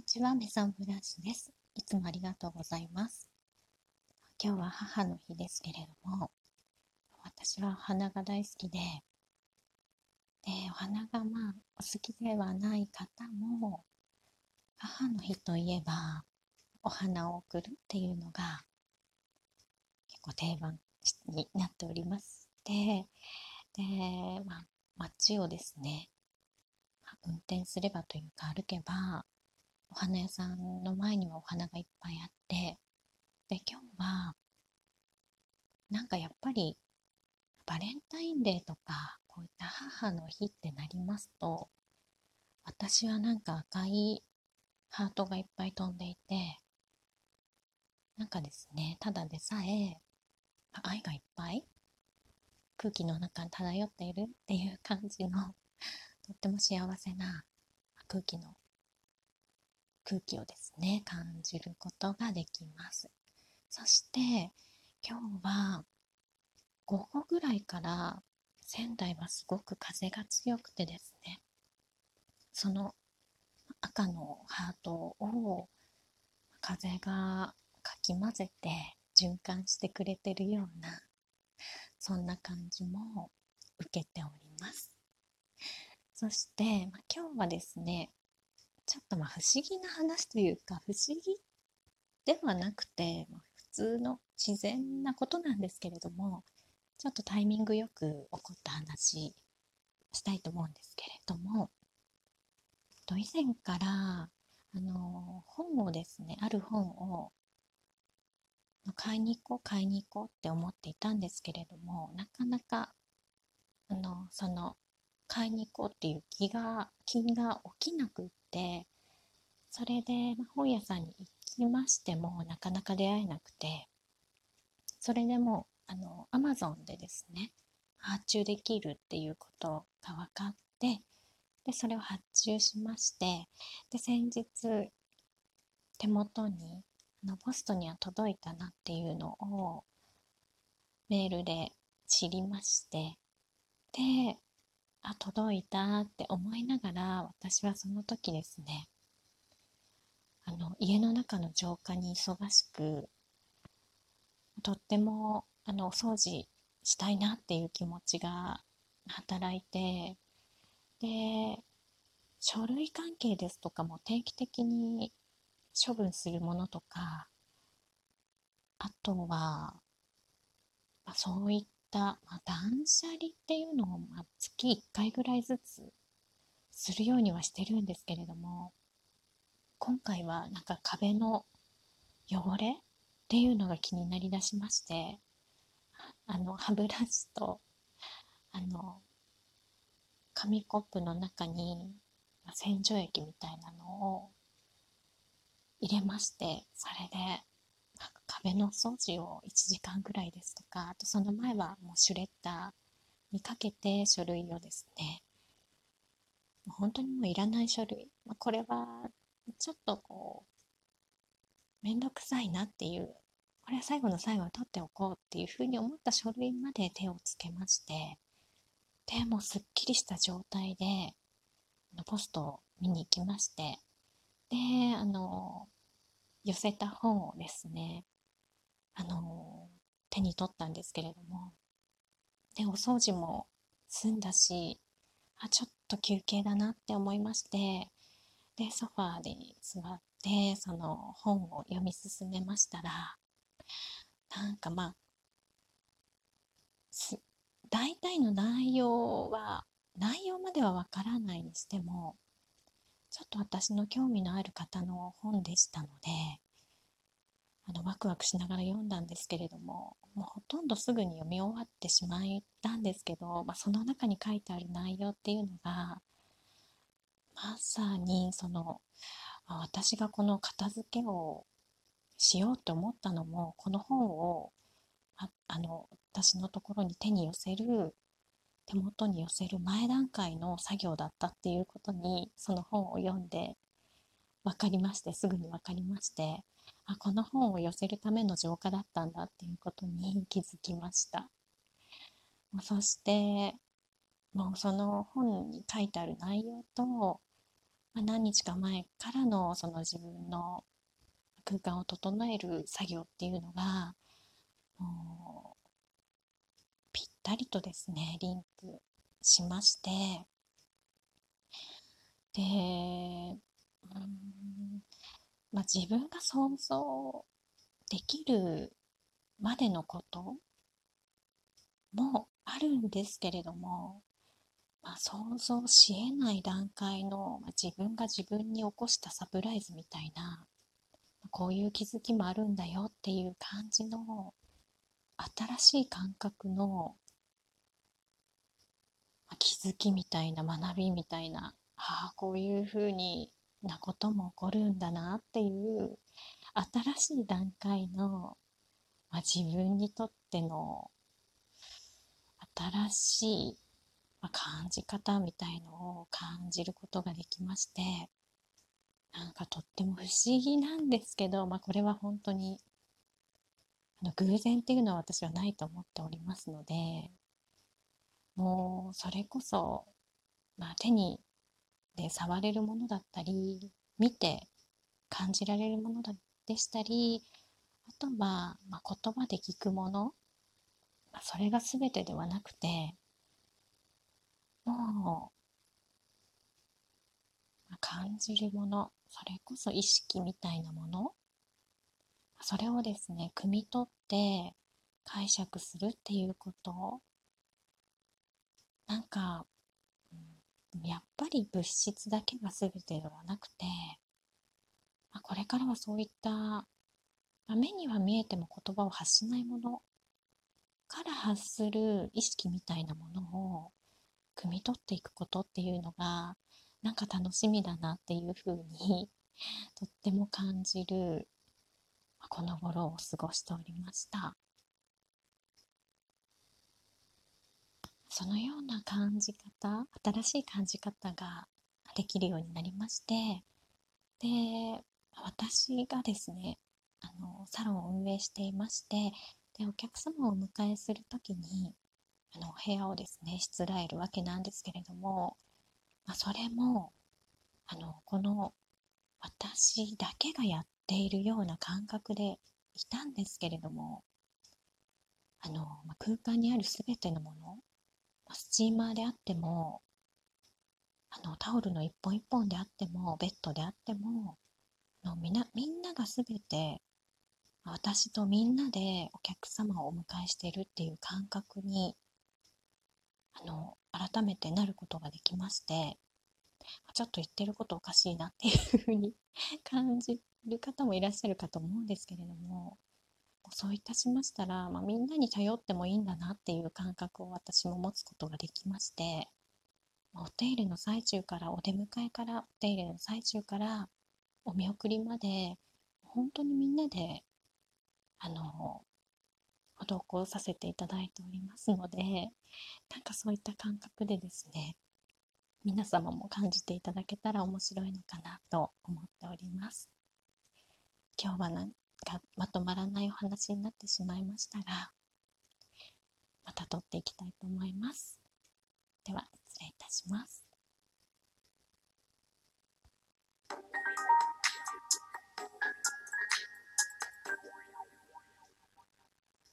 にちは、メゾンブランシュです。いつもありがとうございます。今日は母の日ですけれども、私はお花が大好きで、で、お花がまあ、お好きではない方も、母の日といえば、お花を贈るっていうのが、結構定番になっておりまして、で、まあ、街をですね、運転すればというか歩けばお花屋さんの前にはお花がいっぱいあってで今日はなんかやっぱりバレンタインデーとかこういった母の日ってなりますと私はなんか赤いハートがいっぱい飛んでいてなんかですねただでさえ愛がいっぱい空気の中に漂っているっていう感じのとっても幸せな空気の空気をですね感じることができます。そして今日は午後ぐらいから仙台はすごく風が強くてですねその赤のハートを風がかき混ぜて循環してくれてるようなそんな感じも受けております。そして、まあ、今日はですね、ちょっとまあ不思議な話というか、不思議ではなくて、まあ、普通の自然なことなんですけれども、ちょっとタイミングよく起こった話したいと思うんですけれども、と以前からあの本をですね、ある本を買いに行こう買いに行こうって思っていたんですけれどもなかなかあのその買いに行こうっていう気が気が起きなくってそれで、本屋さんに行きましてもなかなか出会えなくてそれでもあのアマゾンでですね発注できるっていうことが分かってでそれを発注しましてで先日手元にあのポストには届いたなっていうのをメールで知りましてであ届いたって思いながら私はその時ですねあの家の中の浄化に忙しくとってもあのお掃除したいなっていう気持ちが働いてで書類関係ですとかも定期的に処分するものとかあとは、まあ、そういっ、たまあ、断捨離っていうのを、まあ、月1回ぐらいずつするようにはしてるんですけれども今回はなんか壁の汚れっていうのが気になりだしましてあの歯ブラシとあの紙コップの中に洗浄液みたいなのを入れましてそれで壁の掃除を1時間ぐらいですとかあとその前はもうシュレッダーにかけて書類をですね本当にもういらない書類、まあ、これはちょっとこうめんどくさいなっていうこれは最後の最後に取っておこうっていうふうに思った書類まで手をつけましてでもうすっきりした状態でポストを見に行きましてであの寄せた本をですねあの手に取ったんですけれども。でお掃除も済んだしあちょっと休憩だなって思いまして。でソファーで座ってその本を読み進めましたらなんかまあ大体の内容は内容まではわからないにしてもちょっと私の興味のある方の本でしたのであのワクワクしながら読んだんですけれどももうほとんどすぐに読み終わってしまったんですけど、まあ、その中に書いてある内容っていうのがまさにその私がこの片付けをしようと思ったのもこの本をああの私のところに手に寄せる手元に寄せる前段階の作業だったっていうことにその本を読んで分かりましてすぐに分かりましてあこの本を寄せるための浄化だったんだっていうことに気づきました。そしてもうその本に書いてある内容とまあ、何日か前からのその自分の空間を整える作業っていうのがもうぴったりとですねリンクしまして。でまあ、自分が想像できるまでのこともあるんですけれども、まあ、想像しえない段階の、まあ、自分が自分に起こしたサプライズみたいなこういう気づきもあるんだよっていう感じの新しい感覚の、まあ、気づきみたいな学びみたいなああこういうふうになことも起こるんだなっていう新しい段階の、まあ、自分にとっての新しい、まあ、感じ方みたいのを感じることができましてなんかとっても不思議なんですけど、まあ、これは本当にあの偶然っていうのは私はないと思っておりますのでもうそれこそ、まあ、手にで触れるものだったり見て感じられるものでしたりあとは、まあ、言葉で聞くもの、まあ、それが全てではなくてもう、まあ、感じるものそれこそ意識みたいなものそれをですね汲み取って解釈するっていうこと。なんかやっぱり物質だけが全てではなくて、まあ、これからはそういった、まあ、目には見えても言葉を発しないものから発する意識みたいなものを汲み取っていくことっていうのがなんか楽しみだなっていうふうに とっても感じる、まあ、この頃を過ごしておりました。そのような感じ方新しい感じ方ができるようになりましてで私がですねあのサロンを運営していましてでお客様をお迎えする時にあのお部屋をですねしつらえるわけなんですけれども、まあ、それもあのこの私だけがやっているような感覚でいたんですけれどもあの、まあ、空間にある全てのものスチーマーであってもあのタオルの一本一本であってもベッドであってものみなみんなが全て私とみんなでお客様をお迎えしているっていう感覚にあの改めてなることができましてちょっと言ってることおかしいなっていうふうに感じる方もいらっしゃるかと思うんですけれどもそういたしましたら、まあ、みんなに頼ってもいいんだなっていう感覚を私も持つことができまして、お手入れの最中からお出迎えからお手入れの最中からお見送りまで本当にみんなであの施させていただいておりますのでなんかそういった感覚でですね皆様も感じていただけたら面白いのかなと思っております。今日はがまとまらないお話になってしまいましたが、また撮っていきたいと思います。では、失礼いたします。